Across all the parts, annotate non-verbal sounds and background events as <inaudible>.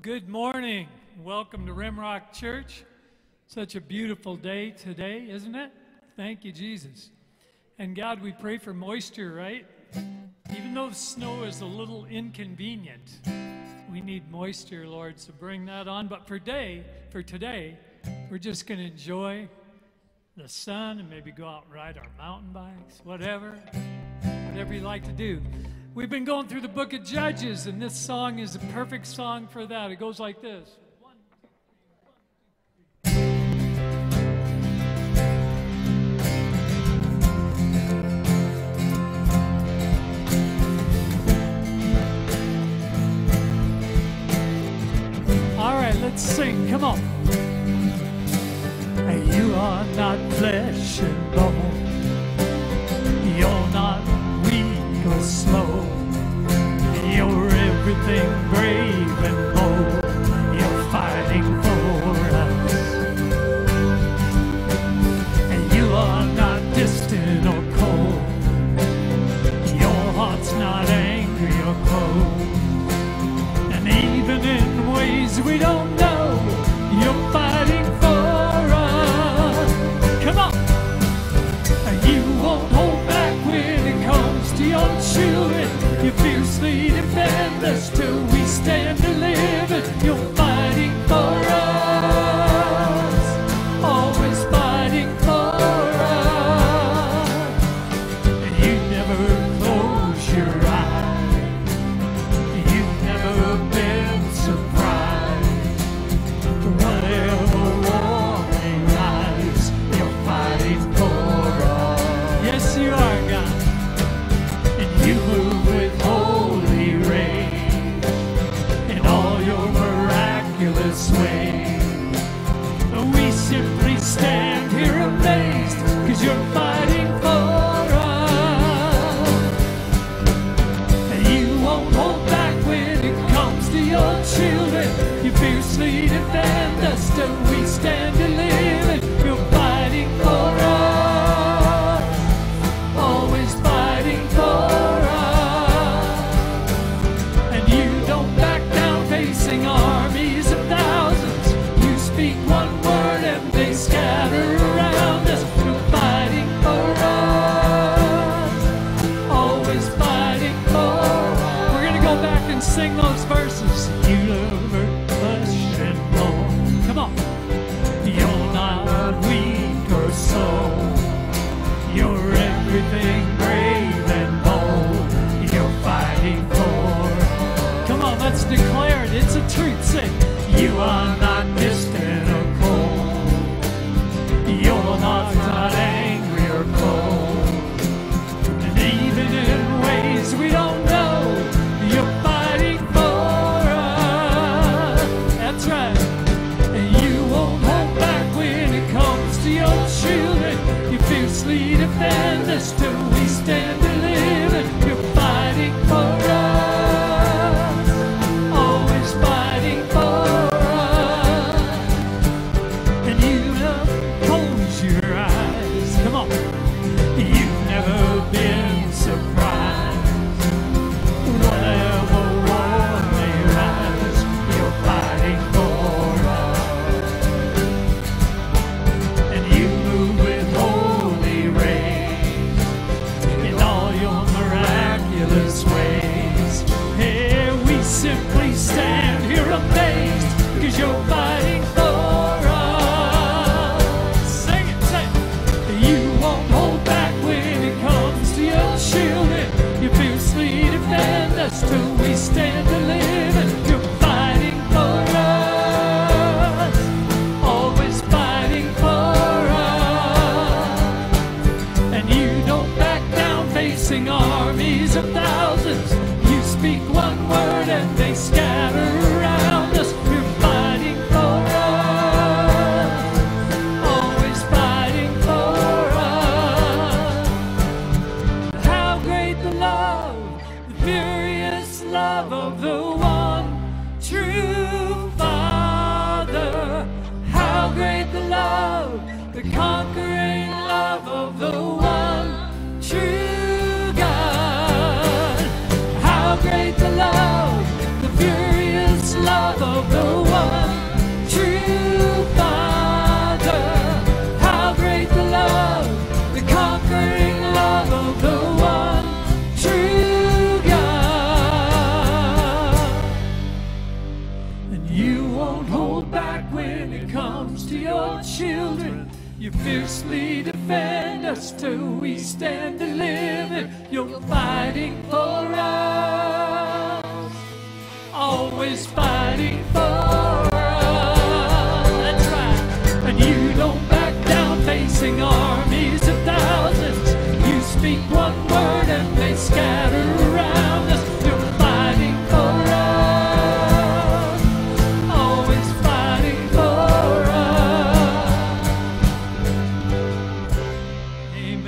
Well, good morning. Welcome to Rimrock Church. Such a beautiful day today, isn't it? Thank you, Jesus. And God, we pray for moisture, right? Even though the snow is a little inconvenient, we need moisture, Lord, so bring that on. But for day, for today, we're just going to enjoy the sun and maybe go out and ride our mountain bikes, whatever, whatever you like to do. We've been going through the book of Judges, and this song is a perfect song for that. It goes like this. All right, let's sing. Come on. You are not flesh and bone. You're not or slow. You're everything brave and bold. You're fighting for us. And you are not distant or cold. Your heart's not angry or cold. And even in ways we don't know, You fiercely defend us till we stand delivered. You're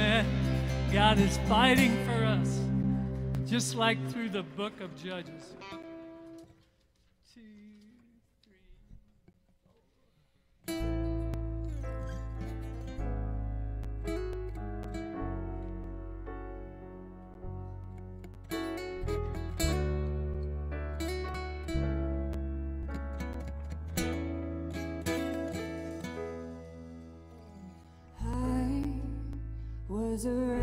Amen. God is fighting for us, just like through the book of Judges. resurrection.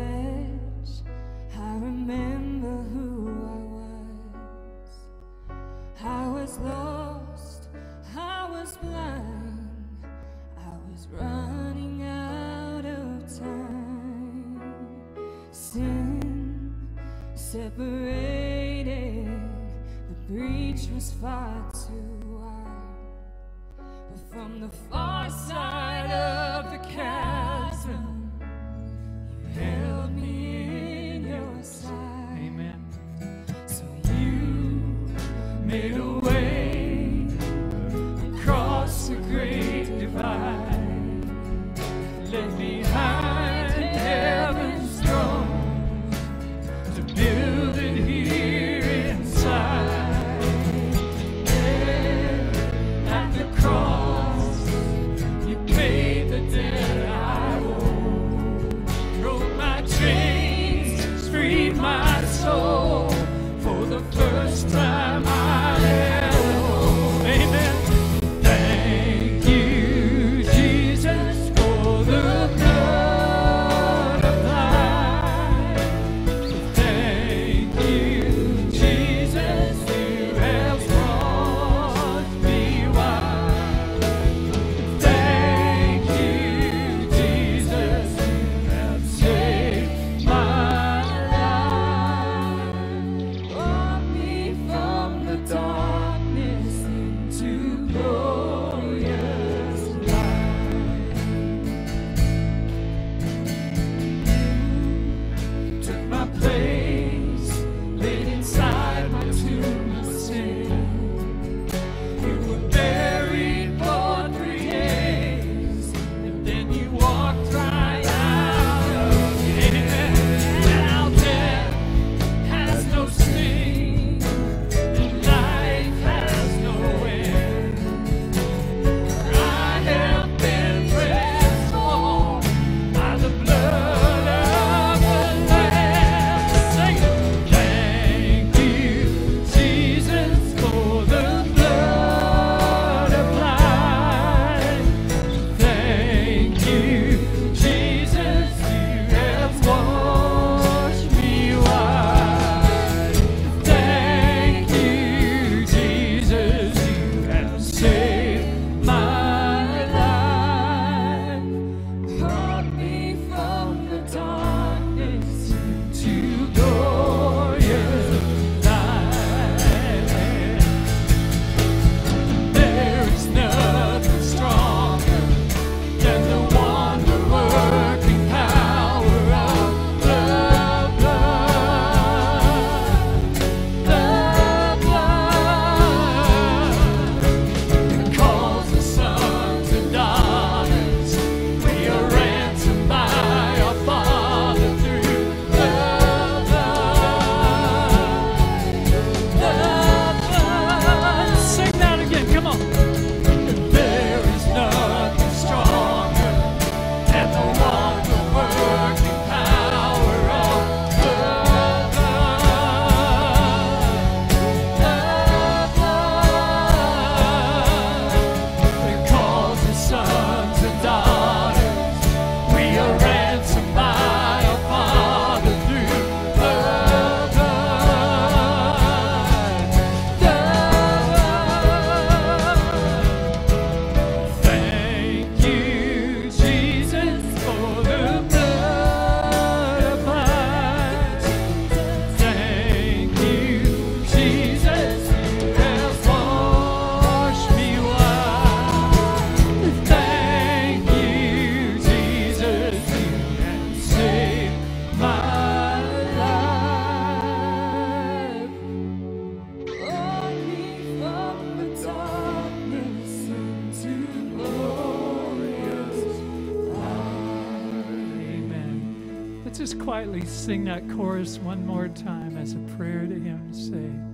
Sing that chorus one more time as a prayer to Him. Say,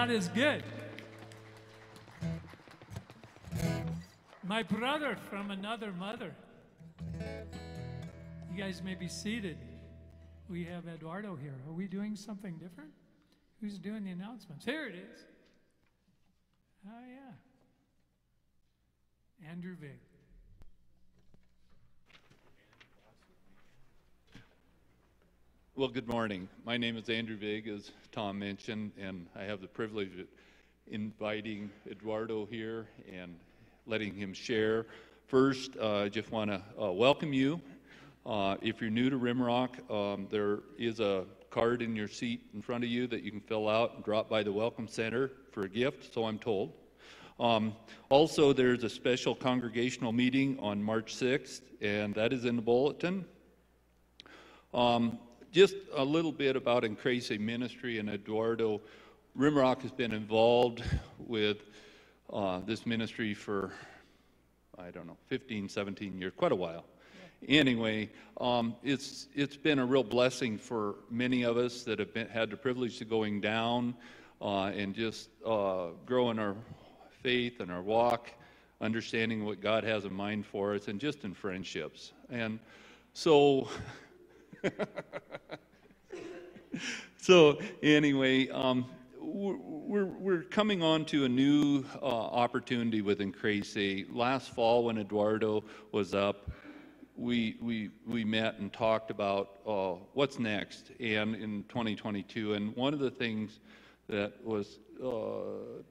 God is good. My brother from another mother. You guys may be seated. We have Eduardo here. Are we doing something different? Who's doing the announcements? Here it is. Oh, yeah. Andrew Vig. Well, good morning. My name is Andrew Vig, as Tom mentioned, and I have the privilege of inviting Eduardo here and letting him share. First, uh, I just want to uh, welcome you. Uh, if you're new to Rimrock, um, there is a card in your seat in front of you that you can fill out and drop by the Welcome Center for a gift, so I'm told. Um, also, there's a special congregational meeting on March 6th, and that is in the bulletin. Um, just a little bit about Encrace Ministry and Eduardo. Rimrock has been involved with uh, this ministry for, I don't know, 15, 17 years, quite a while. Anyway, um, it's, it's been a real blessing for many of us that have been, had the privilege of going down uh, and just uh, growing our faith and our walk, understanding what God has in mind for us, and just in friendships. And so, <laughs> so anyway, um, we're, we're, coming on to a new uh, opportunity with Encrace. Last fall, when Eduardo was up, we, we, we met and talked about uh, what's next and in 2022. And one of the things that was uh,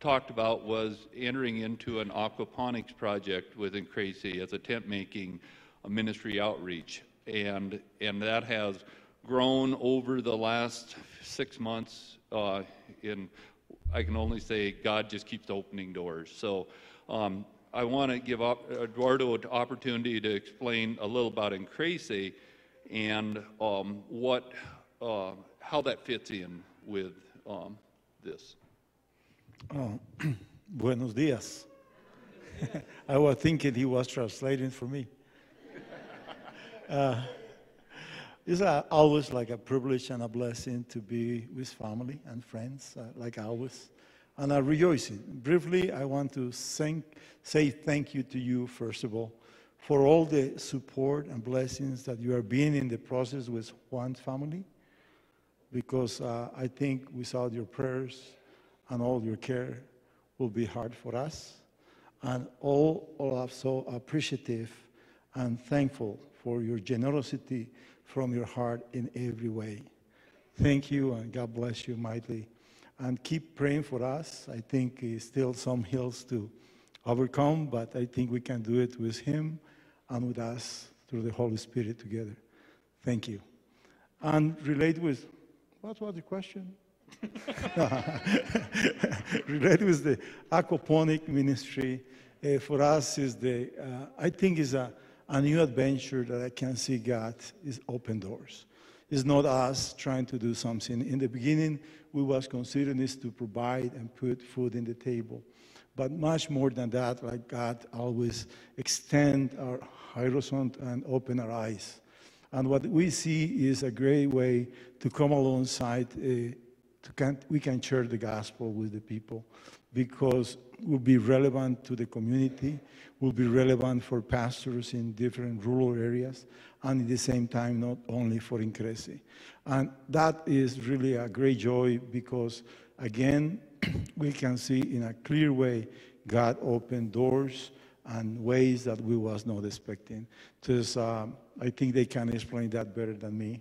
talked about was entering into an aquaponics project with Encrace as a tent making ministry outreach. And, and that has grown over the last six months. Uh, in, I can only say God just keeps opening doors. So um, I want to give Eduardo an opportunity to explain a little about Encrace and um, what, uh, how that fits in with um, this. Oh, <clears throat> buenos días. <laughs> I was thinking he was translating for me. Uh, it's uh, always like a privilege and a blessing to be with family and friends, uh, like always. And I rejoice. Briefly, I want to thank, say thank you to you, first of all, for all the support and blessings that you are being in the process with Juan's family, because uh, I think without your prayers and all your care will be hard for us. And all, all are so appreciative and thankful for your generosity from your heart in every way. Thank you, and God bless you mightily. And keep praying for us. I think it's still some hills to overcome, but I think we can do it with Him and with us through the Holy Spirit together. Thank you. And relate with what was the question? <laughs> relate with the aquaponic ministry. Uh, for us, is the uh, I think is a, a new adventure that I can see God is open doors. It's not us trying to do something. In the beginning, we was considering this to provide and put food in the table. But much more than that, like God always extend our horizon and open our eyes. And what we see is a great way to come alongside, uh, to can, we can share the gospel with the people because will be relevant to the community, will be relevant for pastors in different rural areas, and at the same time, not only for Encrace. And that is really a great joy because, again, <clears throat> we can see in a clear way God opened doors and ways that we was not expecting. Just, um, I think they can explain that better than me.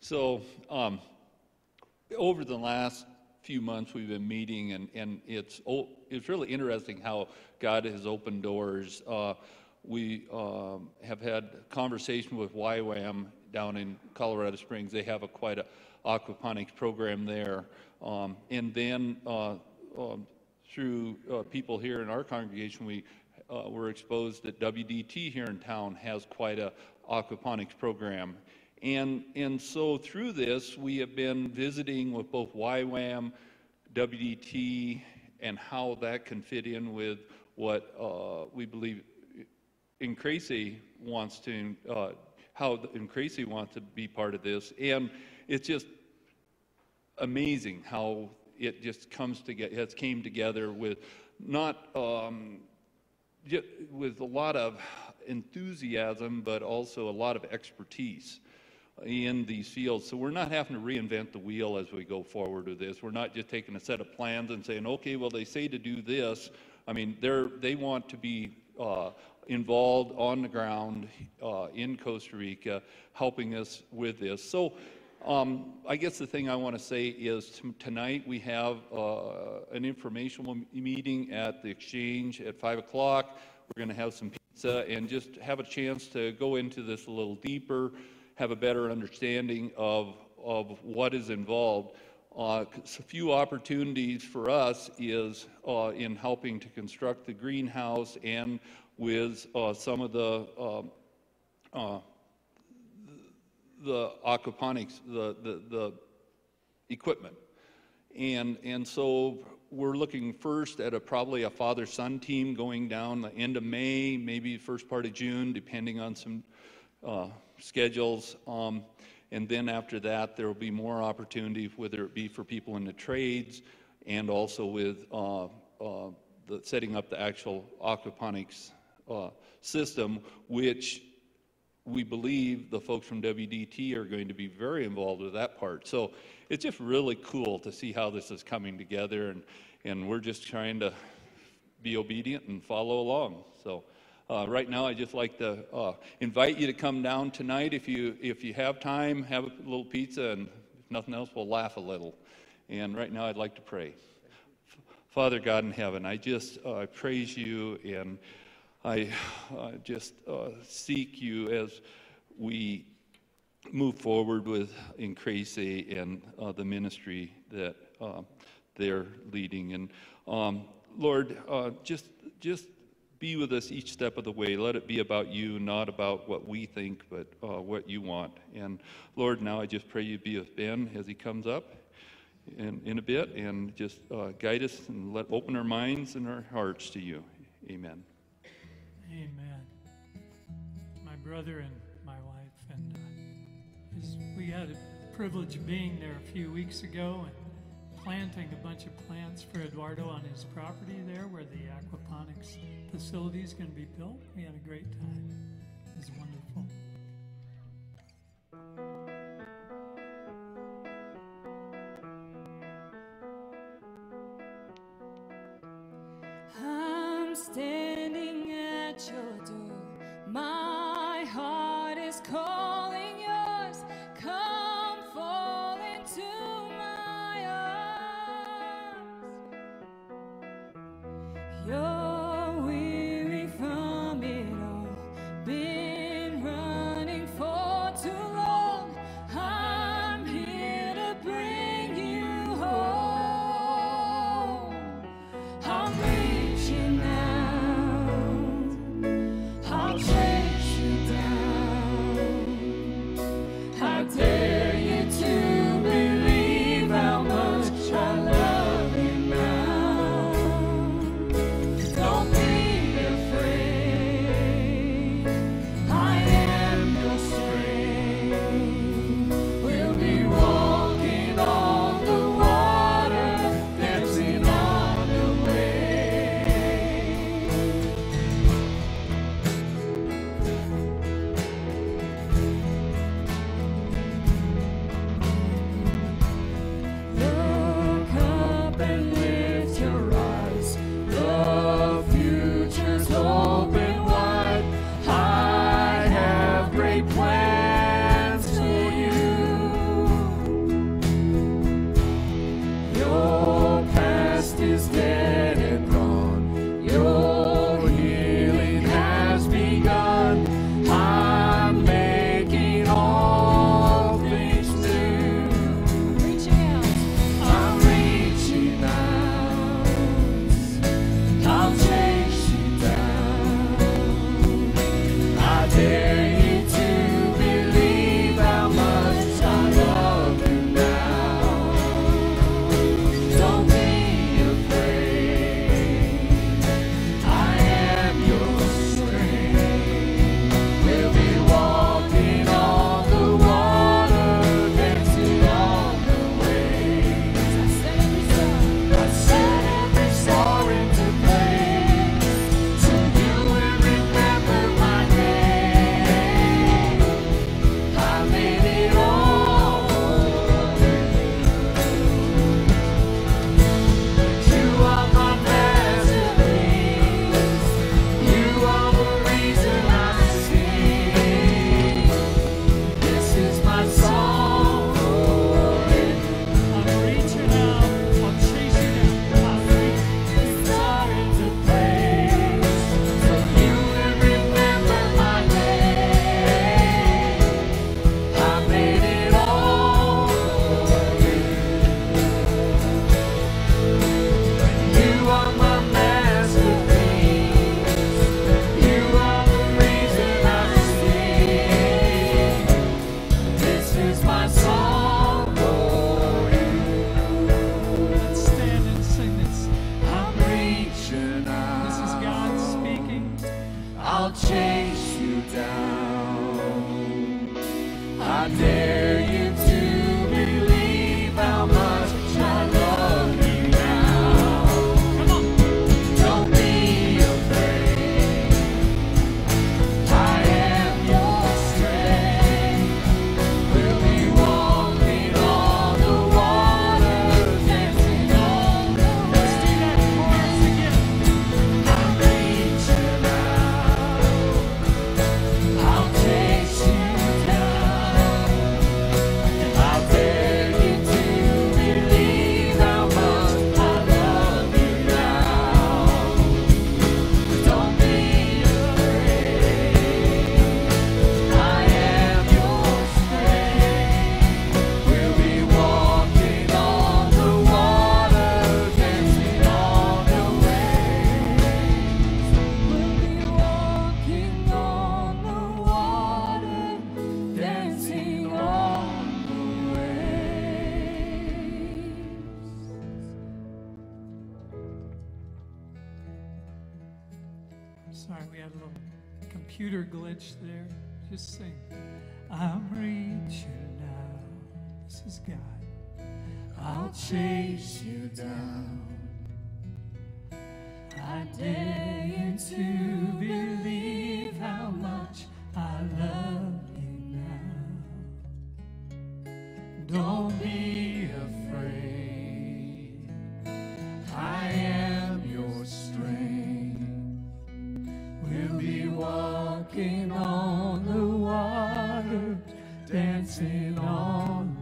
So, um, over the last few months, we've been meeting, and, and it's, it's really interesting how God has opened doors. Uh, we um, have had conversation with YWAM down in Colorado Springs. They have a quite a aquaponics program there. Um, and then uh, um, through uh, people here in our congregation, we uh, were exposed that WDT here in town has quite a aquaponics program. And, and so through this, we have been visiting with both YWAM, WDT, and how that can fit in with what uh, we believe Increasy wants to, uh, how Increasy wants to be part of this. And it's just amazing how it just comes together, has came together with not um, with a lot of enthusiasm, but also a lot of expertise in these fields. So we're not having to reinvent the wheel as we go forward with this. We're not just taking a set of plans and saying, okay, well, they say to do this. I mean, they're, they want to be uh, involved on the ground uh, in Costa Rica, helping us with this. So um, I guess the thing I want to say is t- tonight we have uh, an informational meeting at the exchange at 5 o'clock. We're going to have some pizza and just have a chance to go into this a little deeper, have a better understanding of, of what is involved. Uh, a few opportunities for us is uh, in helping to construct the greenhouse and with uh, some of the um, uh, the aquaponics, the, the, the equipment. And, and so we're looking first at a, probably a father-son team going down the end of May, maybe first part of June, depending on some uh, schedules. Um, and then after that, there will be more opportunity, whether it be for people in the trades and also with uh, uh, the setting up the actual aquaponics uh, system, which we believe the folks from WDT are going to be very involved with that part. So it's just really cool to see how this is coming together, and, and we're just trying to be obedient and follow along. So uh, right now, I just like to uh, invite you to come down tonight if you if you have time, have a little pizza, and if nothing else, we'll laugh a little. And right now, I'd like to pray. Father God in heaven, I just uh, praise you and. I uh, just uh, seek you as we move forward with Increasy and uh, the ministry that they're leading. And um, Lord, just just be with us each step of the way. Let it be about you, not about what we think, but uh, what you want. And Lord, now I just pray you be with Ben as he comes up in, in a bit and just guide us and let open our minds and our hearts to you. Amen. Amen. My brother and my wife, and uh, we had a privilege of being there a few weeks ago and planting a bunch of plants for Eduardo on his property there where the aquaponics facility is going to be built. We had a great time. It was wonderful. I'll chase you down. I dare you to believe how much I love you now. Don't be afraid. I am your strength. We'll be walking on the water, dancing on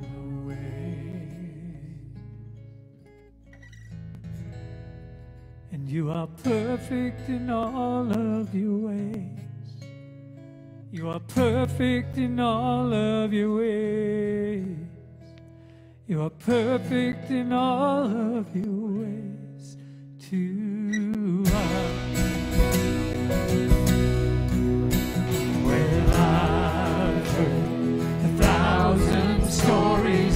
You are perfect in all of your ways. You are perfect in all of your ways. You are perfect in all of your ways to us. Well, I've heard a thousand stories.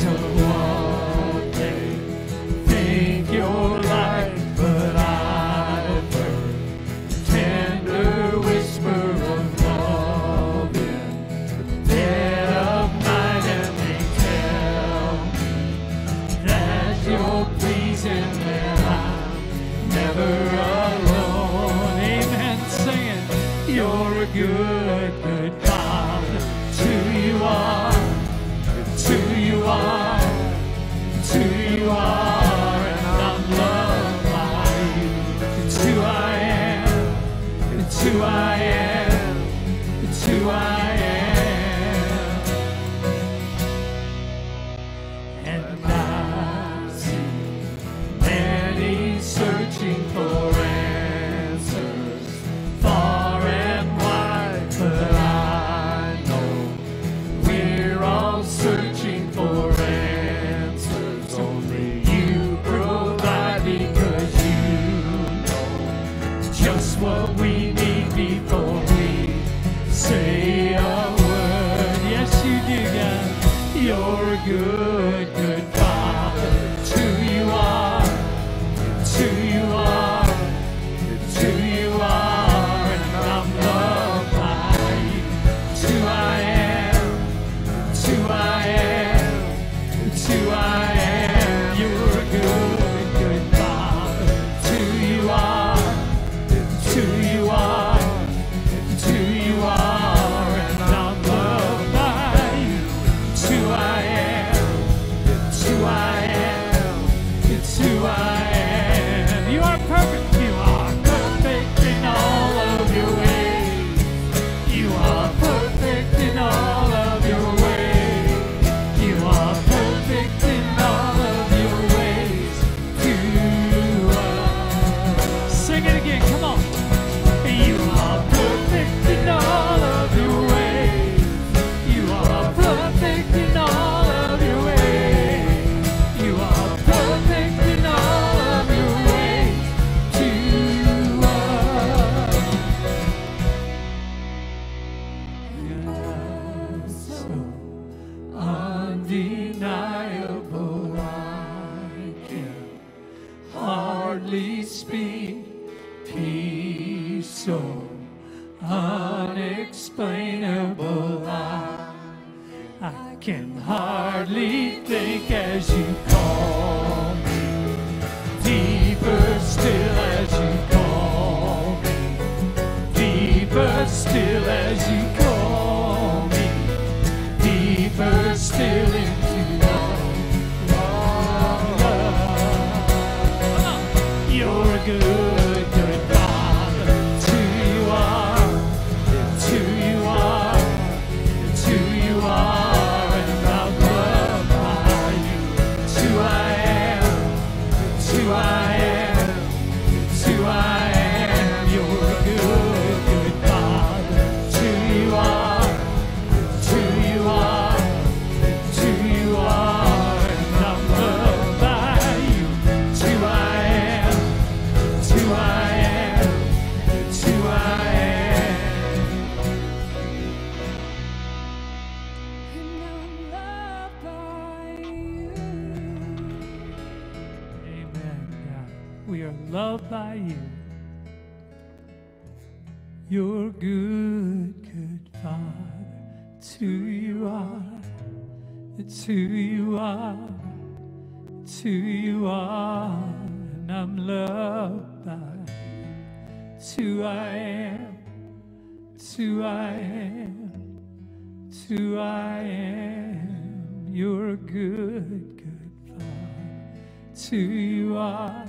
It's who you are.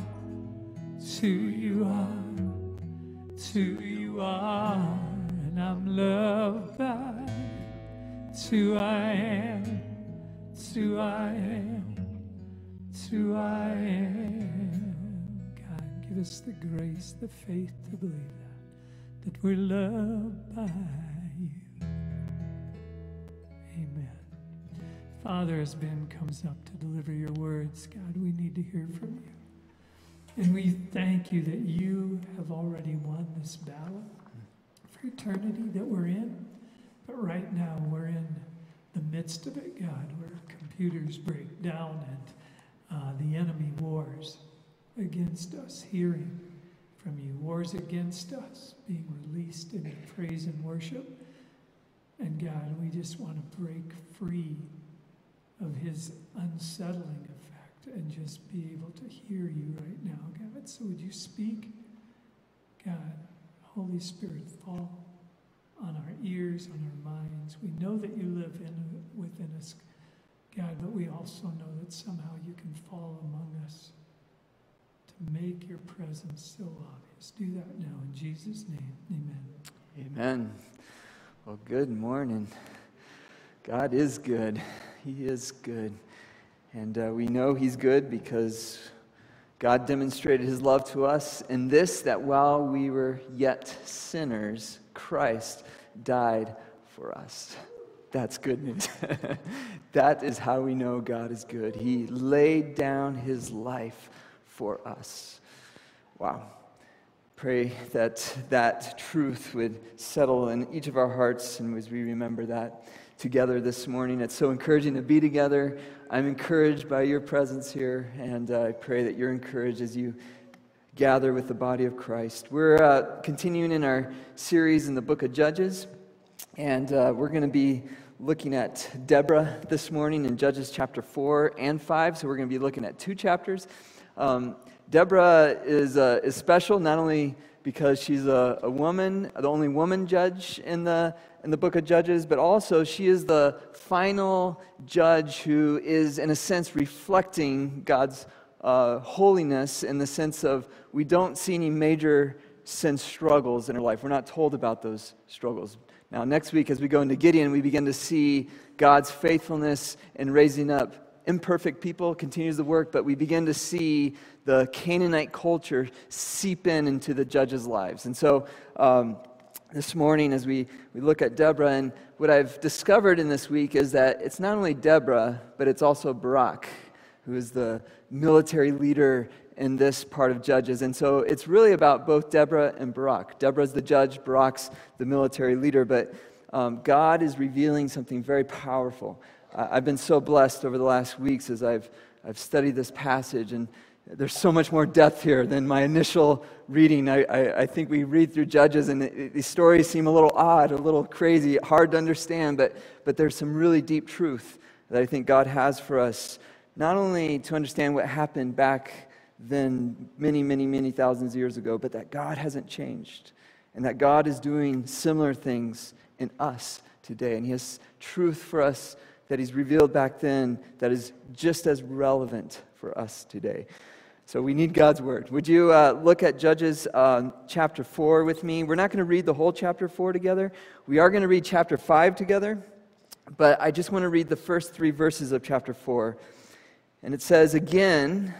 It's who you are. It's who you are. And I'm loved by it's who I am. It's who I am. It's who I am. God, give us the grace, the faith to believe that, that we're loved by Father, as Ben comes up to deliver your words, God, we need to hear from you. And we thank you that you have already won this battle for eternity that we're in. But right now, we're in the midst of it, God, where computers break down and uh, the enemy wars against us, hearing from you, wars against us, being released in praise and worship. And God, we just want to break free of his unsettling effect and just be able to hear you right now, God. So would you speak? God, Holy Spirit, fall on our ears, on our minds. We know that you live in, within us, God, but we also know that somehow you can fall among us to make your presence so obvious. Do that now in Jesus' name. Amen. Amen. Well, good morning. God is good. He is good. And uh, we know He's good because God demonstrated His love to us in this that while we were yet sinners, Christ died for us. That's good news. <laughs> that is how we know God is good. He laid down his life for us. Wow. Pray that that truth would settle in each of our hearts and as we remember that together this morning. It's so encouraging to be together. I'm encouraged by your presence here, and uh, I pray that you're encouraged as you gather with the body of Christ. We're uh, continuing in our series in the book of Judges, and uh, we're going to be looking at Deborah this morning in Judges chapter 4 and 5. So we're going to be looking at two chapters. Um, Deborah is, uh, is special not only because she's a, a woman, the only woman judge in the, in the book of Judges, but also she is the final judge who is, in a sense, reflecting God's uh, holiness in the sense of we don't see any major sin struggles in her life. We're not told about those struggles. Now, next week, as we go into Gideon, we begin to see God's faithfulness in raising up imperfect people continues the work, but we begin to see the Canaanite culture seep in into the judges' lives. And so, um, this morning, as we, we look at Deborah, and what I've discovered in this week is that it's not only Deborah, but it's also Barak who is the military leader in this part of Judges. And so it's really about both Deborah and Barak. Deborah's the judge, Barak's the military leader, but um, God is revealing something very powerful. I've been so blessed over the last weeks as I've, I've studied this passage, and there's so much more depth here than my initial reading. I, I, I think we read through Judges, and these stories seem a little odd, a little crazy, hard to understand, but, but there's some really deep truth that I think God has for us not only to understand what happened back then, many, many, many thousands of years ago, but that God hasn't changed and that God is doing similar things in us today. And He has truth for us that He's revealed back then that is just as relevant for us today. So we need God's word. Would you uh, look at Judges uh, chapter 4 with me? We're not going to read the whole chapter 4 together. We are going to read chapter 5 together, but I just want to read the first three verses of chapter 4 and it says, again,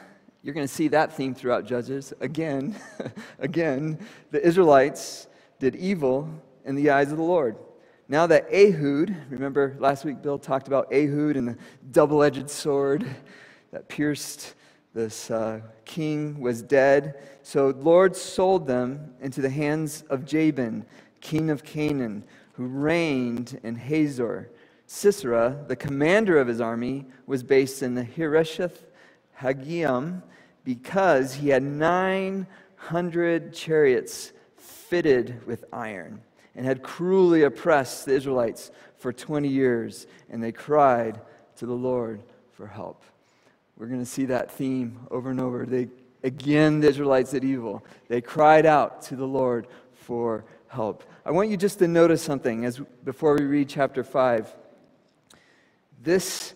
you're going to see that theme throughout Judges. Again, <laughs> again, the Israelites did evil in the eyes of the Lord. Now that Ehud, remember last week Bill talked about Ehud and the double edged sword that pierced this uh, king, was dead. So Lord sold them into the hands of Jabin, king of Canaan, who reigned in Hazor. Sisera, the commander of his army, was based in the Harosheth Hagoyim because he had 900 chariots fitted with iron and had cruelly oppressed the Israelites for 20 years, and they cried to the Lord for help. We're going to see that theme over and over. They, again, the Israelites did evil. They cried out to the Lord for help. I want you just to notice something as before we read chapter 5. This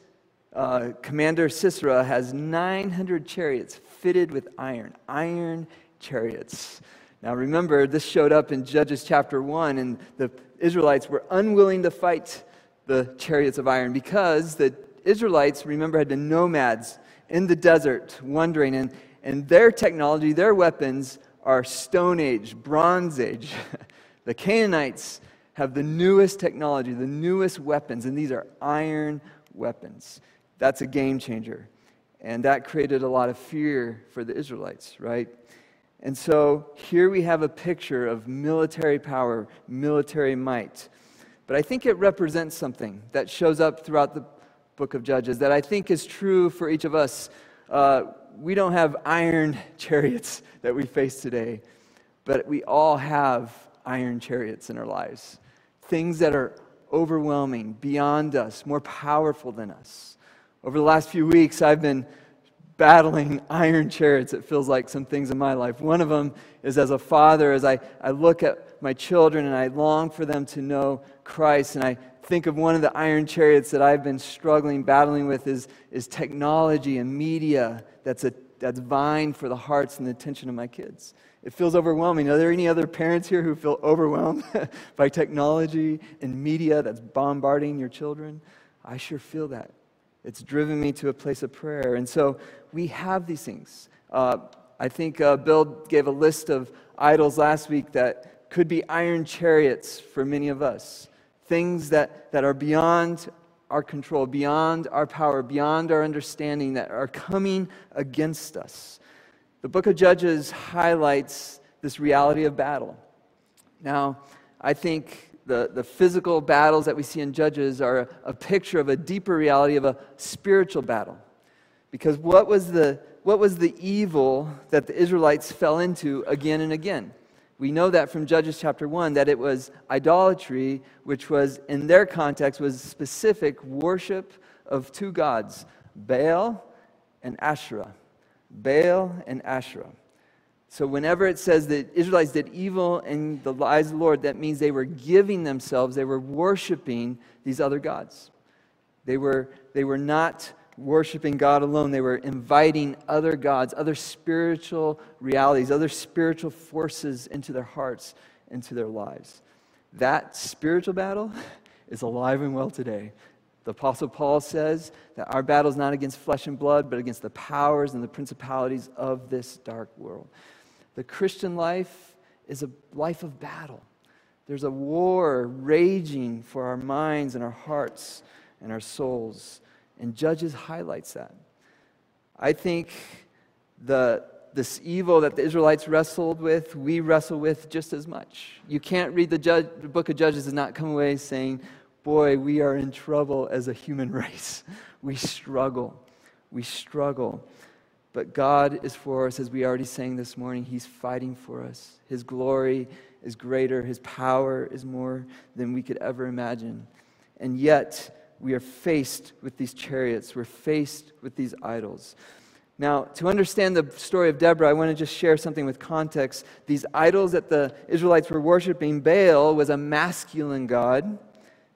uh, commander Sisera has 900 chariots fitted with iron, iron chariots. Now remember, this showed up in Judges chapter 1, and the Israelites were unwilling to fight the chariots of iron because the Israelites, remember, had been nomads in the desert wandering, and, and their technology, their weapons, are Stone Age, Bronze Age. <laughs> the Canaanites have the newest technology, the newest weapons, and these are iron weapons. That's a game changer. And that created a lot of fear for the Israelites, right? And so here we have a picture of military power, military might. But I think it represents something that shows up throughout the book of Judges that I think is true for each of us. Uh, we don't have iron <laughs> chariots that we face today, but we all have iron chariots in our lives. Things that are overwhelming, beyond us, more powerful than us. Over the last few weeks, I've been battling iron chariots, it feels like, some things in my life. One of them is as a father, as I, I look at my children and I long for them to know Christ, and I think of one of the iron chariots that I've been struggling, battling with is, is technology and media that's, a, that's vying for the hearts and the attention of my kids. It feels overwhelming. Are there any other parents here who feel overwhelmed <laughs> by technology and media that's bombarding your children? I sure feel that. It's driven me to a place of prayer. And so we have these things. Uh, I think uh, Bill gave a list of idols last week that could be iron chariots for many of us. Things that, that are beyond our control, beyond our power, beyond our understanding, that are coming against us. The book of Judges highlights this reality of battle. Now, I think the, the physical battles that we see in Judges are a, picture of a deeper reality of a spiritual battle. Because what was, the, what was the evil that the Israelites fell into again and again? We know that from Judges chapter 1 that it was idolatry, which was, in their context, was specific worship of two gods, Baal and Asherah. Baal and Asherah. So, whenever it says that Israelites did evil in the eyes of the Lord, that means they were giving themselves, they were worshiping these other gods. They were, they were not worshiping God alone, they were inviting other gods, other spiritual realities, other spiritual forces into their hearts, into their lives. That spiritual battle <laughs> is alive and well today. The Apostle Paul says that our battle is not against flesh and blood, but against the powers and the principalities of this dark world. The Christian life is a life of battle. There's a war raging for our minds and our hearts and our souls. And Judges highlights that. I think the, this evil that the Israelites wrestled with, we wrestle with just as much. You can't read the, judge, the book of Judges and not come away saying, Boy, we are in trouble as a human <laughs> race. We struggle. We struggle. But God is for us, as we already sang this morning. He's fighting for us. His glory is greater, His power is more than we could ever imagine. And yet, we are faced with these chariots, we're faced with these idols. Now, to understand the story of Deborah, I want to just share something with context. These idols that the Israelites were worshiping, Baal was a masculine god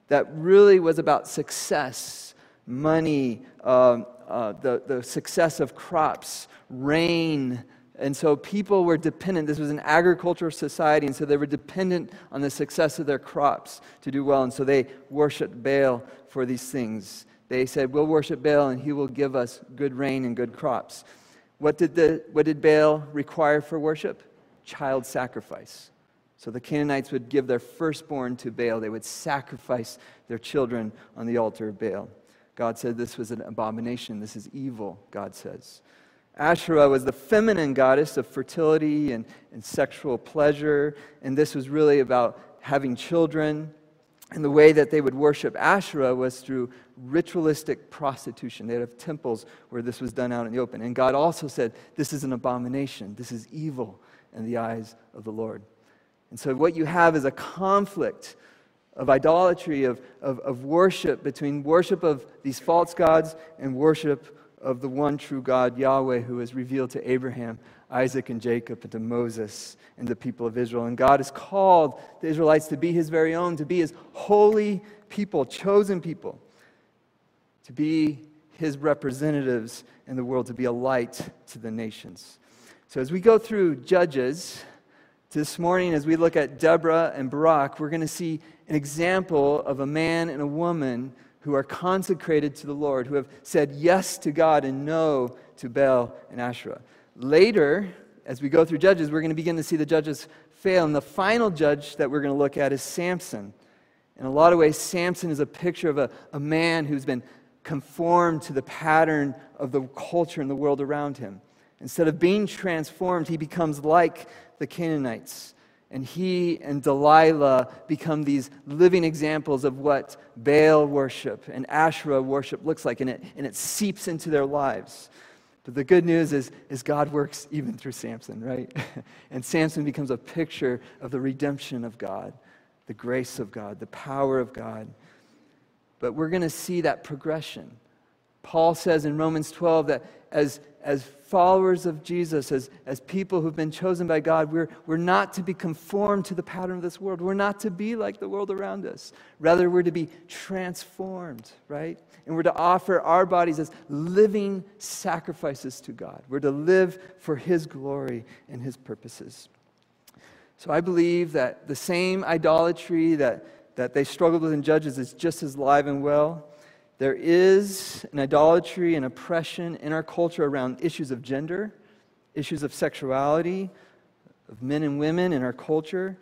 that really was about success, money, um, uh, the, the success of crops, rain. And so people were dependent. This was an agricultural society, and so they were dependent on the success of their crops to do well. And so they worshiped Baal for these things. They said, We'll worship Baal, and he will give us good rain and good crops. What did, the, what did Baal require for worship? Child sacrifice. So the Canaanites would give their firstborn to Baal. They would sacrifice their children on the altar of Baal. God said this was an abomination. This is evil, God says. Asherah was the feminine goddess of fertility and, and sexual pleasure, and this was really about having children. And the way that they would worship Asherah was through ritualistic prostitution. They'd have temples where this was done out in the open. And God also said, This is an abomination. This is evil in the eyes of the Lord. And so, what you have is a conflict of idolatry, of, of, of worship, between worship of these false gods and worship of the one true God, Yahweh, who is revealed to Abraham, Isaac, and Jacob, and to Moses and the people of Israel. And God has called the Israelites to be his very own, to be his holy people, chosen people, to be his representatives in the world, to be a light to the nations. So, as we go through Judges, this morning, as we look at Deborah and Barak, we're going to see an example of a man and a woman who are consecrated to the Lord, who have said yes to God and no to Baal and Asherah. Later, as we go through Judges, we're going to begin to see the judges fail. And the final judge that we're going to look at is Samson. In a lot of ways, Samson is a picture of a, a man who's been conformed to the pattern of the culture and the world around him. Instead of being transformed, he becomes like the Canaanites. And he and Delilah become these living examples of what Baal worship and Asherah worship looks like, and it, and it seeps into their lives. But the good news is, is God works even through Samson, right? <laughs> and Samson becomes a picture of the redemption of God, the grace of God, the power of God. But we're going to see that progression. Paul says in Romans 12 that as, as followers of Jesus, as, as people who've been chosen by God, we're, we're not to be conformed to the pattern of this world. We're not to be like the world around us. Rather, we're to be transformed, right? And we're to offer our bodies as living sacrifices to God. We're to live for His glory and His purposes. So I believe that the same idolatry that, that they struggled with in Judges is just as live and well there is an idolatry and oppression in our culture around issues of gender, issues of sexuality, of men and women in our culture.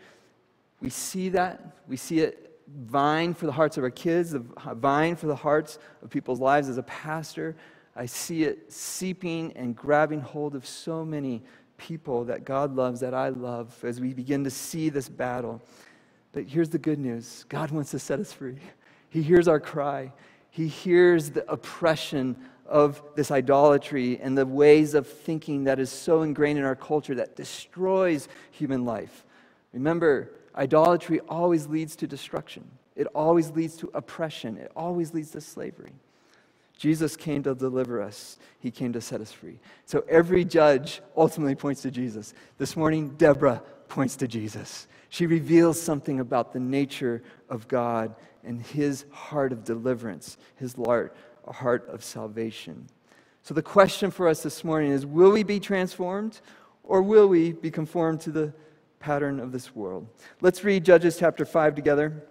We see that. We see it vying for the hearts of our kids, vying for the hearts of people's lives. As a pastor, I see it seeping and grabbing hold of so many people that God loves, that I love, as we begin to see this battle. But here's the good news God wants to set us free. He hears our cry. He hears the oppression of this idolatry and the ways of thinking that is so ingrained in our culture that destroys human life. Remember, idolatry always leads to destruction, it always leads to oppression, it always leads to slavery. Jesus came to deliver us. He came to set us free. So every judge ultimately points to Jesus. This morning, Deborah points to Jesus. She reveals something about the nature of God and his heart of deliverance, his heart, heart of salvation. So the question for us this morning is will we be transformed or will we be conformed to the pattern of this world? Let's read Judges chapter 5 together.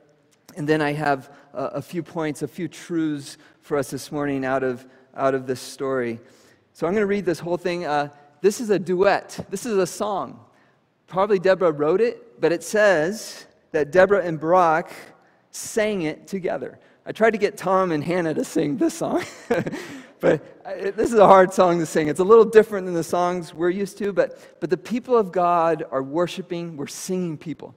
And then I have a, a few points, a few truths for us this morning out of, out of this story. So I'm going to read this whole thing. Uh, this is a duet, this is a song. Probably Deborah wrote it, but it says that Deborah and Barak sang it together. I tried to get Tom and Hannah to sing this song, <laughs> but this is a hard song to sing. It's a little different than the songs we're used to, but, but the people of God are worshiping, we're singing people.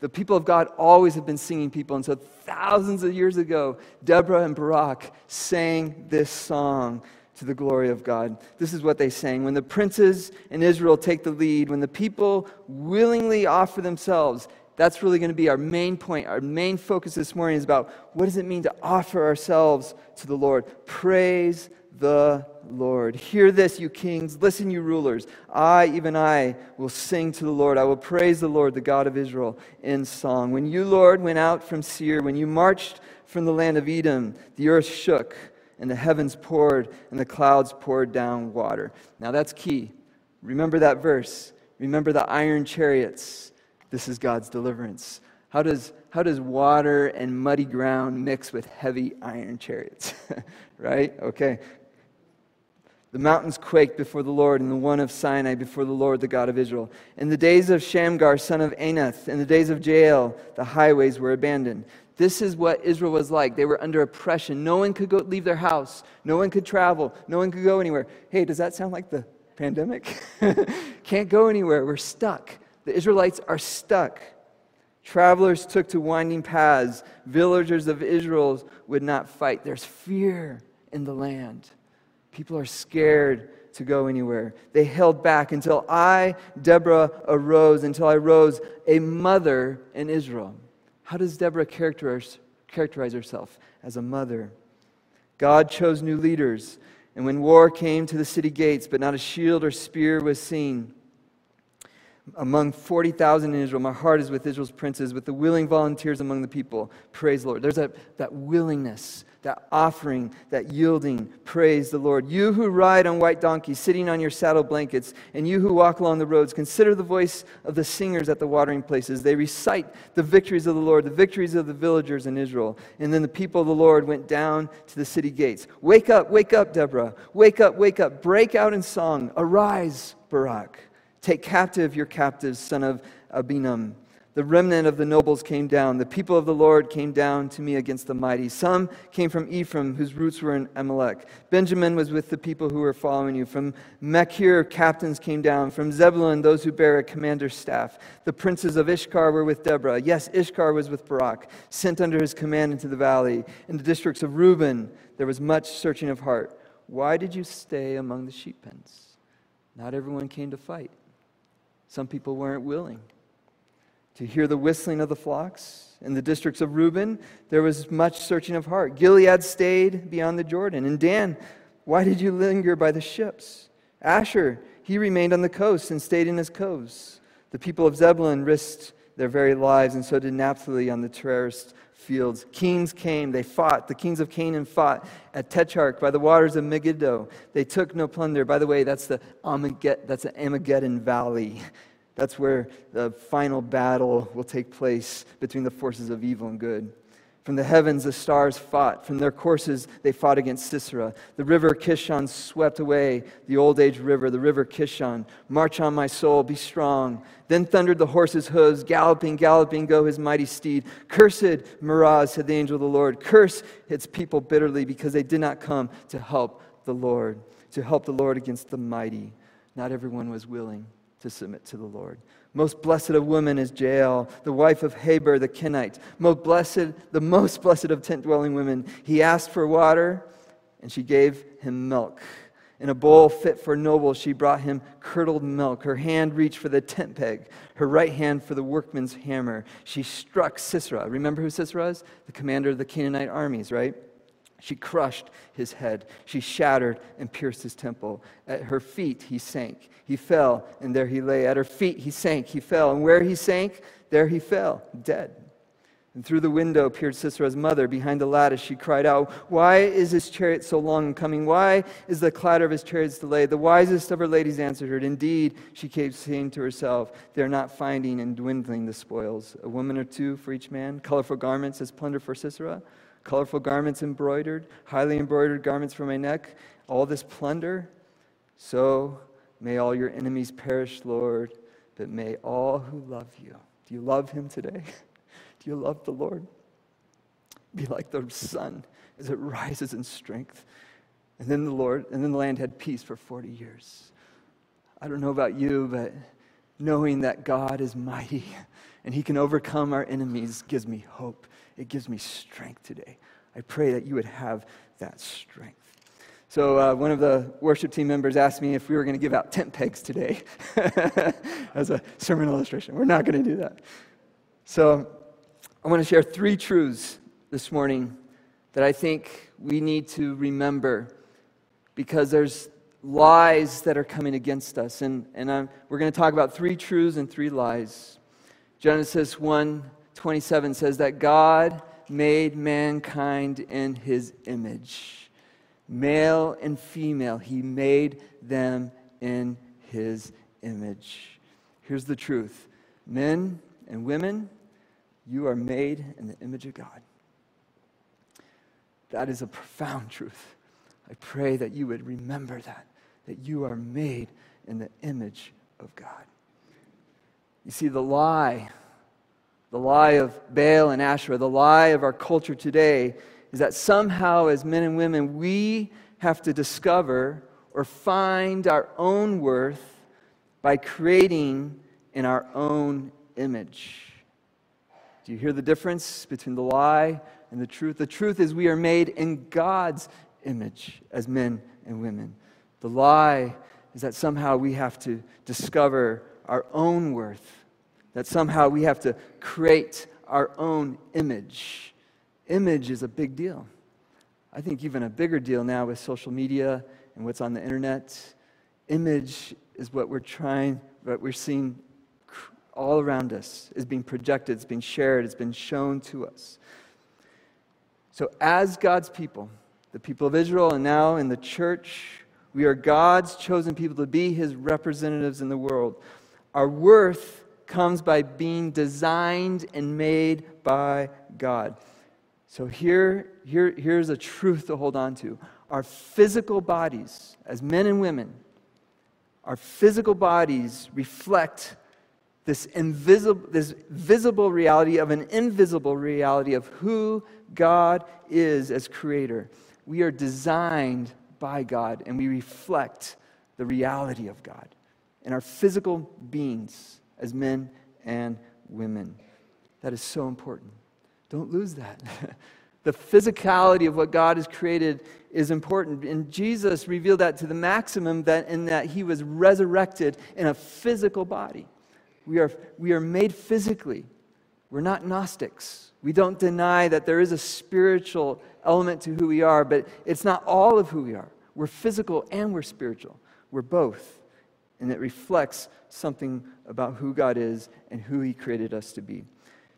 The people of God always have been singing people. And so, thousands of years ago, Deborah and Barak sang this song to the glory of God. This is what they sang When the princes in Israel take the lead, when the people willingly offer themselves, that's really going to be our main point. Our main focus this morning is about what does it mean to offer ourselves to the Lord? Praise the Lord. Hear this, you kings. Listen, you rulers. I, even I, will sing to the Lord. I will praise the Lord, the God of Israel, in song. When you, Lord, went out from Seir, when you marched from the land of Edom, the earth shook, and the heavens poured, and the clouds poured down water. Now that's key. Remember that verse. Remember the iron chariots this is God's deliverance. How does, how does water and muddy ground mix with heavy iron chariots? <laughs> right? Okay. The mountains quaked before the Lord, and the one of Sinai before the Lord, the God of Israel. In the days of Shamgar, son of Anath, in the days of Jael, the highways were abandoned. This is what Israel was like. They were under oppression. No one could go leave their house. No one could travel. No one could go anywhere. Hey, does that sound like the pandemic? <laughs> Can't go anywhere. We're stuck. The Israelites are stuck. Travelers took to winding paths. Villagers of Israel would not fight. There's fear in the land. People are scared to go anywhere. They held back until I, Deborah, arose, until I rose, a mother in Israel. How does Deborah characterize, characterize herself? As a mother. God chose new leaders, and when war came to the city gates, but not a shield or spear was seen, among 40,000 in Israel. My heart is with Israel's princes, with the willing volunteers among the people. Praise the Lord. There's that, that willingness, that offering, that yielding. Praise the Lord. You who ride on white donkeys, sitting on your saddle blankets, and you who walk along the roads, consider the voice of the singers at the watering places. They recite the victories of the Lord, the victories of the villagers in Israel. And then the people of the Lord went down to the city gates. Wake up, wake up, Deborah. Wake up, wake up. Break out in song. Arise, Barak. Take captive your captives, son of Abinoam. The remnant of the nobles came down. The people of the Lord came down to me against the mighty. Some came from Ephraim, whose roots were in Amalek. Benjamin was with the people who were following you. From Machir, captains came down. From Zebulun, those who bear a commander's staff. The princes of Issachar were with Deborah. Yes, Issachar was with Barak, sent under his command into the valley. In the districts of Reuben, there was much searching of heart. Why did you stay among the sheep pens? Not everyone came to fight. Some people weren't willing to hear the whistling of the flocks. In the districts of Reuben, there was much searching of heart. Gilead stayed beyond the Jordan. And Dan, why did you linger by the ships? Asher, he remained on the coast and stayed in his coves. The people of Zebulun risked their very lives, and so did Naphtali on the terraced fields. Kings came, they fought. The kings of Canaan fought at Taanach by the waters of Megiddo. They took no plunder. By the way, that's the Armageddon, that's the Armageddon Valley. That's where the final battle will take place between the forces of evil and good. From the heavens, the stars fought. From their courses, they fought against Sisera. The river Kishon swept away the old age river, the river Kishon. March on, my soul, be strong. Then thundered the horse's hooves. Galloping, galloping, go his mighty steed. Cursed, Meroz, said the angel of the Lord. Curse its people bitterly because they did not come to help the Lord, to help the Lord against the mighty. Not everyone was willing to submit to the Lord. Most blessed of women is Jael, the wife of Heber the Kenite. Most blessed, the most blessed of tent dwelling women. He asked for water, and she gave him milk. In a bowl fit for nobles, she brought him curdled milk. Her hand reached for the tent peg, her right hand for the workman's hammer. She struck Sisera. Remember who Sisera is? The commander of the Canaanite armies, right? She crushed his head. She shattered and pierced his temple. At her feet he sank. He fell, and there he lay. At her feet he sank. He fell, and where he sank, there he fell, dead. And through the window peered Sisera's mother. Behind the lattice she cried out, Why is his chariot so long in coming? Why is the clatter of his chariots delayed? The wisest of her ladies answered her. Indeed, she kept saying to herself, They are not finding and dwindling the spoils. A woman or two for each man, colorful garments as plunder for Sisera colorful garments embroidered, highly embroidered garments for my neck, all this plunder. So may all your enemies perish, Lord, but may all who love you. Do you love him today? <laughs> You love the Lord? Be like the sun as it rises in strength. And then the Lord, and then the land had peace for 40 years. I don't know about you, but knowing that God is mighty <laughs> and he can overcome our enemies gives me hope it gives me strength today. I pray that you would have that strength. So, uh, one of the worship team members asked me if we were going to give out tent pegs today <laughs> as a sermon illustration. We're not going to do that. So, I want to share three truths this morning that I think we need to remember because there's lies that are coming against us. And, and I'm, we're going to talk about three truths and three lies. Genesis 1 27 says that God made mankind in his image. Male and female, he made them in his image. Here's the truth men and women, you are made in the image of God. That is a profound truth. I pray that you would remember that, that you are made in the image of God. You see, the lie the lie of Baal and Asherah, the lie of our culture today, is that somehow, as men and women, we have to discover or find our own worth by creating in our own image. Do you hear the difference between the lie and the truth? The truth is, we are made in God's image as men and women. The lie is that somehow we have to discover our own worth, that somehow we have to create our own image. Image is a big deal. I think even a bigger deal now with social media and what's on the internet. Image is what we're trying, what we're seeing all around us, is being projected, it's being shared, it's been shown to us. So, as God's people, the people of Israel, and now in the church, we are God's chosen people to be his representatives in the world. Our worth comes by being designed and made by God. So here, here, here's a truth to hold on to. Our physical bodies, as men and women, our physical bodies reflect this invisible, this visible reality of an invisible reality of who God is as creator. We are designed by God and we reflect the reality of God in our physical beings as men and women. That is so important. Don't lose that. <laughs> the physicality of what God has created is important. And Jesus revealed that to the maximum that in that he was resurrected in a physical body. We are, we are made physically. We're not Gnostics. We don't deny that there is a spiritual element to who we are, but it's not all of who we are. We're physical and we're spiritual. We're both. And it reflects something about who God is and who He created us to be.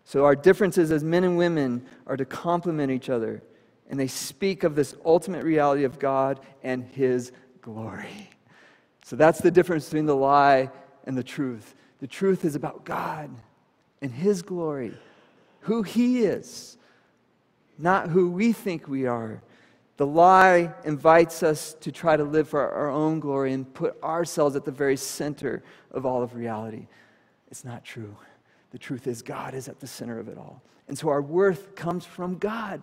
So, our differences as men and women are to complement each other, and they speak of this ultimate reality of God and His glory. So, that's the difference between the lie and the truth. The truth is about God and His glory, who He is, not who we think we are. The lie invites us to try to live for our own glory and put ourselves at the very center of all of reality. It's not true. The truth is, God is at the center of it all. And so our worth comes from God.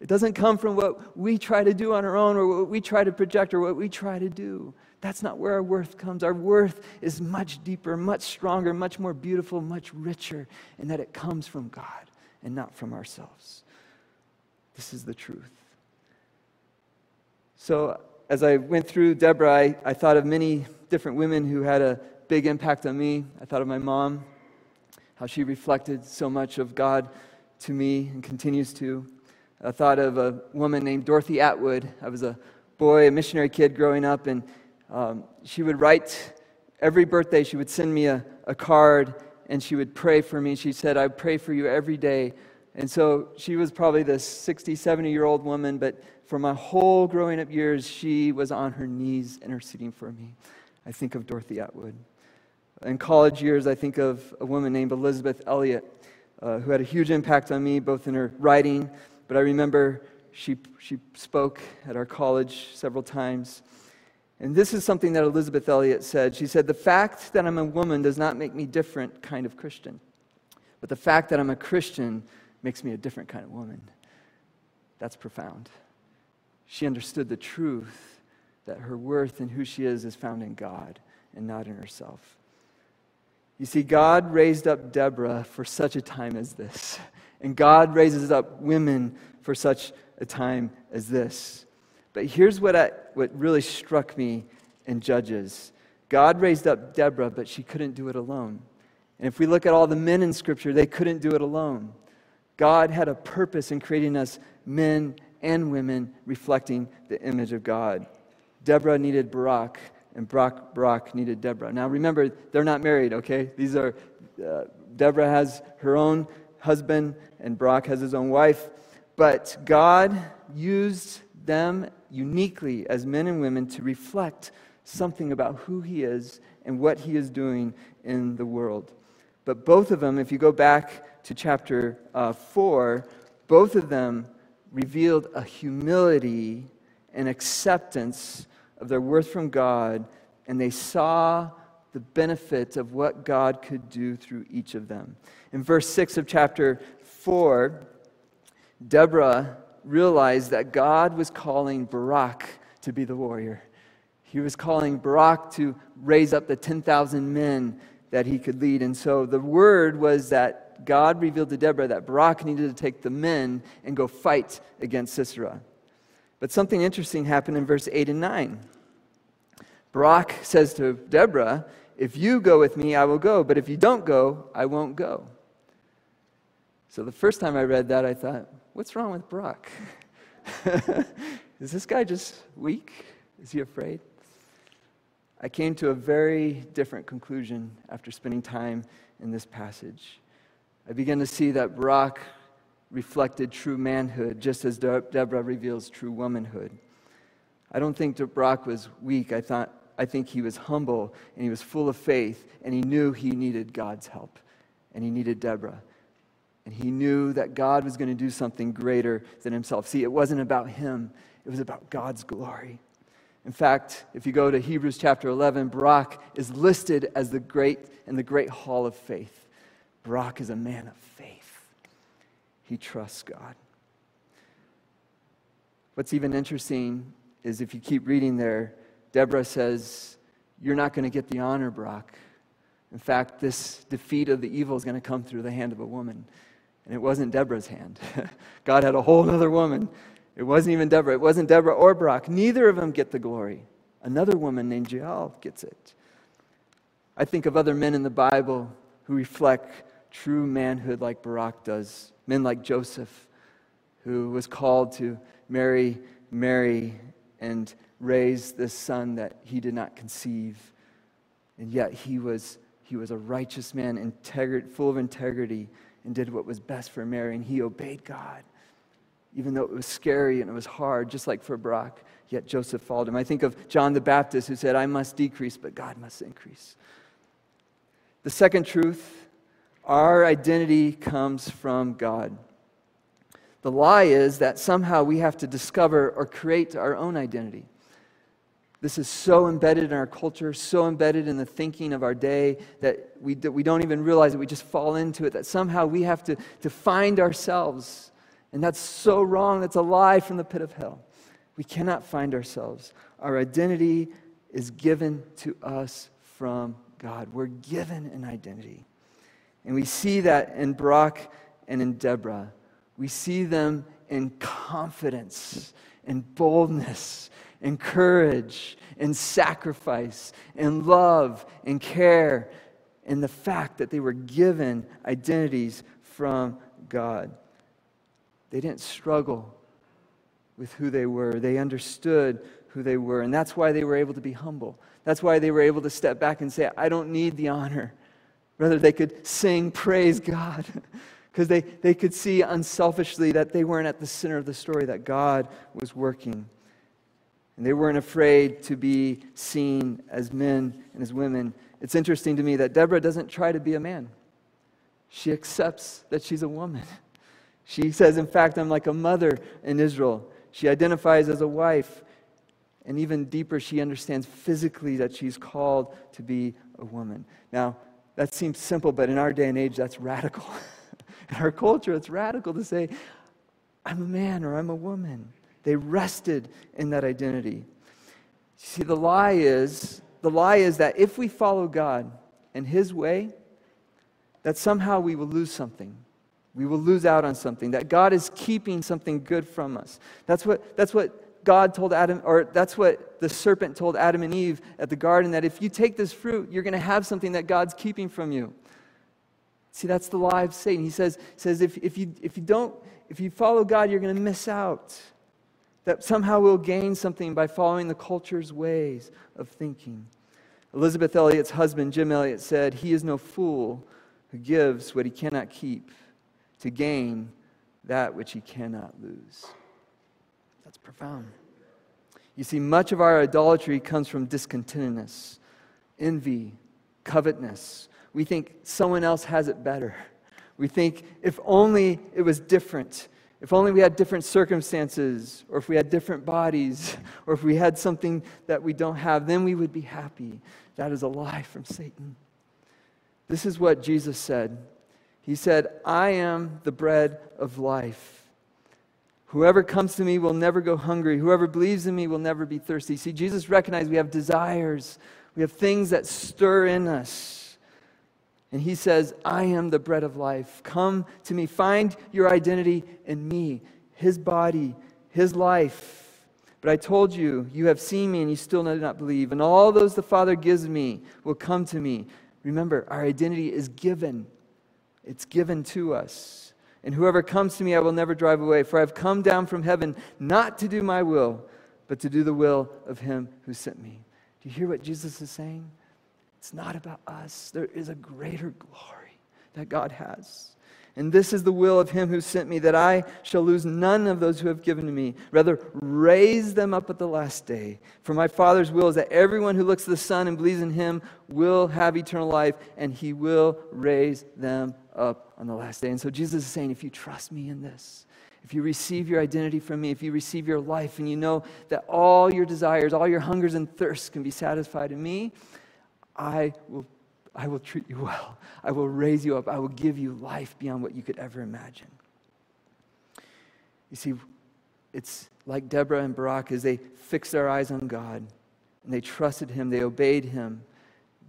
It doesn't come from what we try to do on our own or what we try to project or what we try to do. That's not where our worth comes. Our worth is much deeper, much stronger, much more beautiful, much richer, in that it comes from God and not from ourselves. This is the truth. So, as I went through Deborah, I, I thought of many different women who had a big impact on me. I thought of my mom, how she reflected so much of God to me and continues to. I thought of a woman named Dorothy Atwood. I was a boy, a missionary kid growing up, and um, she would write every birthday, she would send me a, a card and she would pray for me. She said, I pray for you every day. And so she was probably this 60, 70 year old woman, but for my whole growing up years, she was on her knees interceding for me. I think of Dorothy Atwood. In college years, I think of a woman named Elisabeth Elliot, uh, who had a huge impact on me, both in her writing, but I remember she, she spoke at our college several times. And this is something that Elisabeth Elliot said. She said, The fact that I'm a woman does not make me a different kind of Christian, but the fact that I'm a Christian makes me a different kind of woman. That's profound. She understood the truth that her worth and who she is is found in God and not in herself. You see, God raised up Deborah for such a time as this. And God raises up women for such a time as this. But here's what, I, what really struck me in Judges God raised up Deborah, but she couldn't do it alone. And if we look at all the men in Scripture, they couldn't do it alone. God had a purpose in creating us men and women reflecting the image of God. Deborah needed Barak, and Barak, Barak needed Deborah. Now remember, they're not married, okay? These are, uh, Deborah has her own husband, and Barak has his own wife. But God used them uniquely as men and women to reflect something about who He is and what He is doing in the world. But both of them, if you go back to chapter uh, 4, both of them revealed a humility and acceptance of their worth from God, and they saw the benefit of what God could do through each of them. In verse 6 of chapter 4, Deborah realized that God was calling Barak to be the warrior. He was calling Barak to raise up the 10,000 men that he could lead. And so the word was that God revealed to Deborah that Barak needed to take the men and go fight against Sisera. But something interesting happened in verse 8 and 9. Barak says to Deborah, If you go with me, I will go, but if you don't go, I won't go. So the first time I read that, I thought, What's wrong with Barak? <laughs> Is this guy just weak? Is he afraid? I came to a very different conclusion after spending time in this passage. I began to see that Barak reflected true manhood, just as De- Deborah reveals true womanhood. I don't think Barak was weak. I, thought, I think he was humble and he was full of faith and he knew he needed God's help and he needed Deborah. And he knew that God was going to do something greater than himself. See, it wasn't about him, it was about God's glory. In fact, if you go to Hebrews chapter 11, Barak is listed as the great in the great hall of faith. Barak is a man of faith. He trusts God. What's even interesting is if you keep reading there, Deborah says, You're not going to get the honor, Barak. In fact, this defeat of the evil is going to come through the hand of a woman. And it wasn't Deborah's hand. <laughs> God had a whole other woman it wasn't even Deborah. It wasn't Deborah or Barak. Neither of them get the glory. Another woman named Jael gets it. I think of other men in the Bible who reflect true manhood like Barak does. Men like Joseph, who was called to marry Mary and raise this son that he did not conceive. And yet he was, he was a righteous man, integri- full of integrity, and did what was best for Mary, and he obeyed God even though it was scary and it was hard, just like for Barak, yet Joseph followed him. I think of John the Baptist who said, I must decrease, but God must increase. The second truth our identity comes from God. The lie is that somehow we have to discover or create our own identity. This is so embedded in our culture, so embedded in the thinking of our day that we, that we don't even realize it. We just fall into it, that somehow we have to, to find ourselves and that's so wrong. That's a lie from the pit of hell. We cannot find ourselves. Our identity is given to us from God. We're given an identity. And we see that in Barak and in Deborah. We see them in confidence, in boldness, in courage, and sacrifice, and love, and care, and the fact that they were given identities from God. They didn't struggle with who they were, they understood who they were. And that's why they were able to be humble. That's why they were able to step back and say, I don't need the honor. Rather, they could sing, Praise God. <laughs> Because they, they could see unselfishly that they weren't at the center of the story, that God was working. And they weren't afraid to be seen as men and as women. It's interesting to me that Deborah doesn't try to be a man, she accepts that she's a woman. <laughs> She says, in fact, I'm like a mother in Israel. She identifies as a wife. And even deeper, she understands physically that she's called to be a woman. Now, that seems simple, but in our day and age, that's radical. <laughs> in our culture, it's radical to say, I'm a man or I'm a woman. They rested in that identity. See, the lie is the lie is that if we follow God and His way, that somehow we will lose something. We will lose out on something, that God is keeping something good from us. That's what, that's what God told Adam, or that's what the serpent told Adam and Eve at the garden, that if you take this fruit, you're going to have something that God's keeping from you. See, that's the lie of Satan. He says, says if, if, you, if you don't, if you follow God, you're going to miss out. That somehow we'll gain something by following the culture's ways of thinking. Elisabeth Elliot's husband, Jim Elliot, said, He is no fool who gives what he cannot keep to gain that which he cannot lose. That's profound. You see, much of our idolatry comes from discontentedness, envy, covetousness. We think someone else has it better. We think if only it was different, if only we had different circumstances, or if we had different bodies, <laughs> or if we had something that we don't have, then we would be happy. That is a lie from Satan. This is what Jesus said he said, I am the bread of life. Whoever comes to me will never go hungry. Whoever believes in me will never be thirsty. See, Jesus recognized we have desires, we have things that stir in us. And he says, I am the bread of life. Come to me. Find your identity in me, his body, his life. But I told you, you have seen me and you still do not believe. And all those the Father gives me will come to me. Remember, our identity is given, it's given to us. And whoever comes to me, I will never drive away. For I've come down from heaven not to do my will, but to do the will of him who sent me. Do you hear what Jesus is saying? It's not about us, there is a greater glory that God has. And this is the will of him who sent me, that I shall lose none of those who have given to me. Rather, raise them up at the last day. For my Father's will is that everyone who looks to the Son and believes in him will have eternal life, and he will raise them up on the last day. And so Jesus is saying, if you trust me in this, if you receive your identity from me, if you receive your life, and you know that all your desires, all your hungers and thirsts can be satisfied in me, I will I will treat you <laughs> well. I will raise you up. I will give you life beyond what you could ever imagine. You see, it's like Deborah and Barak as they fixed their eyes on God and they trusted Him, they obeyed Him.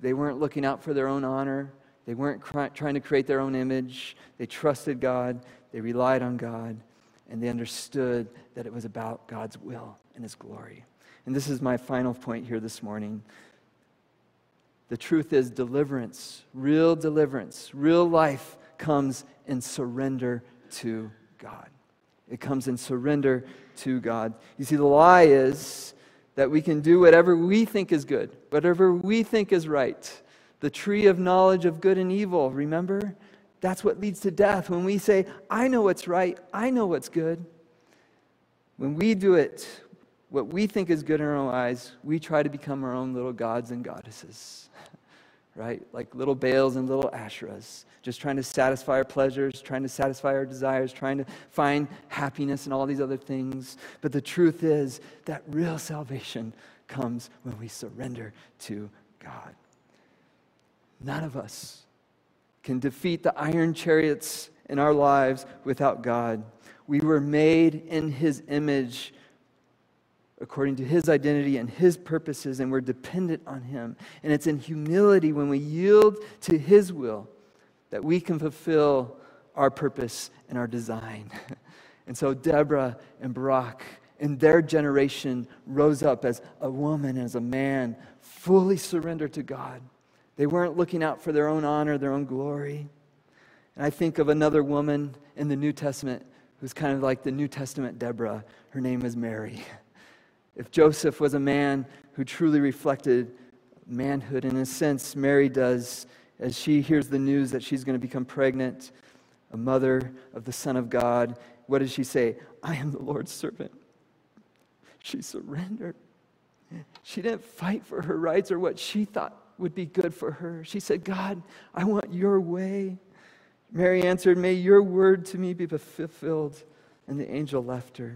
They weren't looking out for their own honor, they weren't trying to create their own image. They trusted God, they relied on God, and they understood that it was about God's will and His glory. And this is my final point here this morning. The truth is, deliverance, real deliverance, real life comes in surrender to God. It comes in surrender to God. You see, the lie is that we can do whatever we think is good, whatever we think is right. The tree of knowledge of good and evil, remember? That's what leads to death. When we say, I know what's right, I know what's good. When we do it, what we think is good in our own eyes, we try to become our own little gods and goddesses right? Like little Baals and little Asherahs, just trying to satisfy our pleasures, trying to satisfy our desires, trying to find happiness and all these other things. But the truth is that real salvation comes when we surrender to God. None of us can defeat the iron chariots in our lives without God. We were made in His image according to his identity and his purposes, and we're dependent on him. And it's in humility when we yield to his will that we can fulfill our purpose and our design. <laughs> and so Deborah and Barak in their generation rose up as a woman, as a man, fully surrendered to God. They weren't looking out for their own honor, their own glory. And I think of another woman in the New Testament who's kind of like the New Testament Deborah. Her name is Mary. <laughs> If Joseph was a man who truly reflected manhood, in a sense, Mary does as she hears the news that she's going to become pregnant, a mother of the Son of God. What does she say? I am the Lord's servant. She surrendered. She didn't fight for her rights or what she thought would be good for her. She said, God, I want your way. Mary answered, May your word to me be fulfilled. And the angel left her.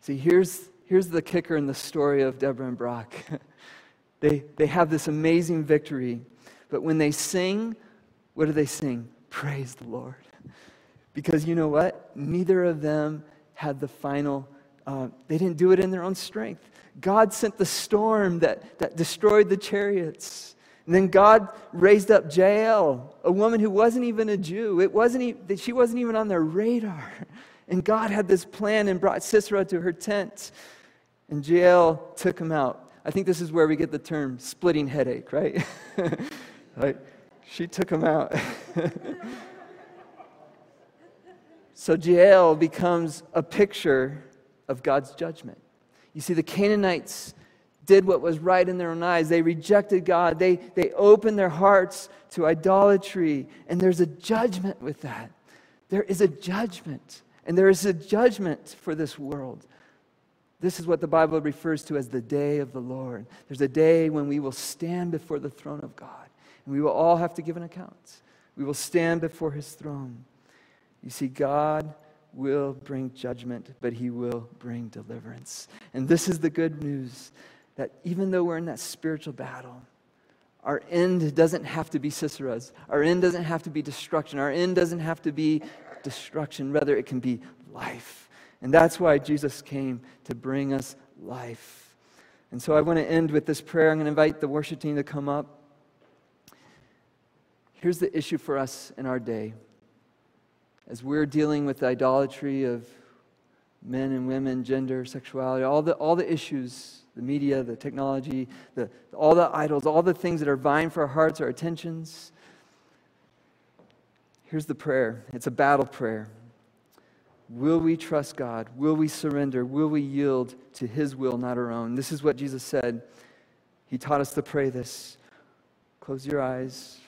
See, here's here's the kicker in the story of Deborah and Barak. <laughs> they, they have this amazing victory, but when they sing, what do they sing? Praise the Lord. Because you know what? Neither of them had the final, uh, they didn't do it in their own strength. God sent the storm that, that destroyed the chariots. And then God raised up Jael, a woman who wasn't even a Jew. It wasn't even, she wasn't even on their radar. <laughs> And God had this plan and brought Sisera to her tent and Jael took him out. I think this is where we get the term splitting headache, right? <laughs> like, she took him out. <laughs> so Jael becomes a picture of God's judgment. You see, the Canaanites did what was right in their own eyes. They rejected God. They, they opened their hearts to idolatry. And there's a judgment with that. There is a judgment. And there is a judgment for this world. This is what the Bible refers to as the day of the Lord. There's a day when we will stand before the throne of God, and we will all have to give an account. We will stand before his throne. You see, God will bring judgment, but he will bring deliverance. And this is the good news that even though we're in that spiritual battle, our end doesn't have to be Sisera's. Our end doesn't have to be destruction. Our end doesn't have to be destruction. Rather, it can be life. And that's why Jesus came to bring us life. And so I want to end with this prayer. I'm going to invite the worship team to come up. Here's the issue for us in our day. As we're dealing with the idolatry of men and women, gender, sexuality, all the, all the issues, the media, the technology, the, all the idols, all the things that are vying for our hearts, our attentions. Here's the prayer it's a battle prayer. Will we trust God? Will we surrender? Will we yield to His will, not our own? This is what Jesus said. He taught us to pray this. Close your eyes.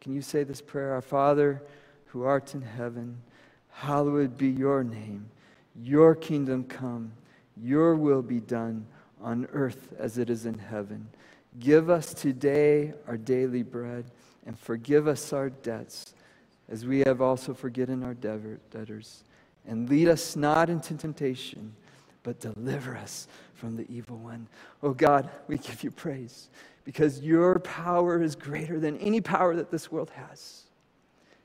Can you say this prayer? Our Father, who art in heaven, hallowed be your name. Your kingdom come, your will be done on earth as it is in heaven. Give us today our daily bread and forgive us our debts as we have also forgiven our debtors and lead us not into temptation, but deliver us from the evil one. Oh God, we give you praise because your power is greater than any power that this world has.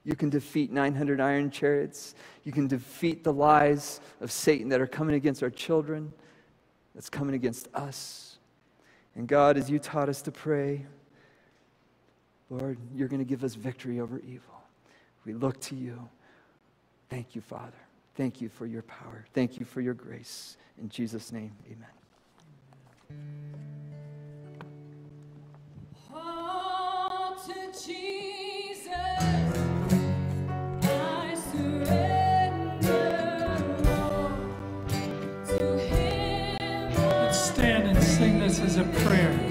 You can defeat 900 iron chariots. You can defeat the lies of Satan that are coming against our children, that's coming against us. And God, as you taught us to pray, Lord, you're going to give us victory over evil. We look to you. Thank you, Father. Thank you for your power. Thank you for your grace. In Jesus' name, amen. To Jesus, I surrender all to Him. Let's stand and sing this as a prayer.